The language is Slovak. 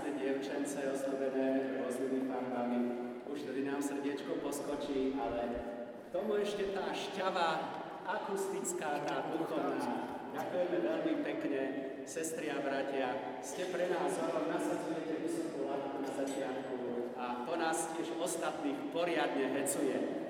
krásne dievčence ozdobené rôznymi farbami. Už tedy nám srdiečko poskočí, ale k tomu ešte tá šťava akustická, tá duchovná. Ďakujeme veľmi pekne, sestri a bratia. Ste pre nás vzorom, nasadzujete vysokú latku na začiatku a to nás tiež ostatných poriadne hecuje.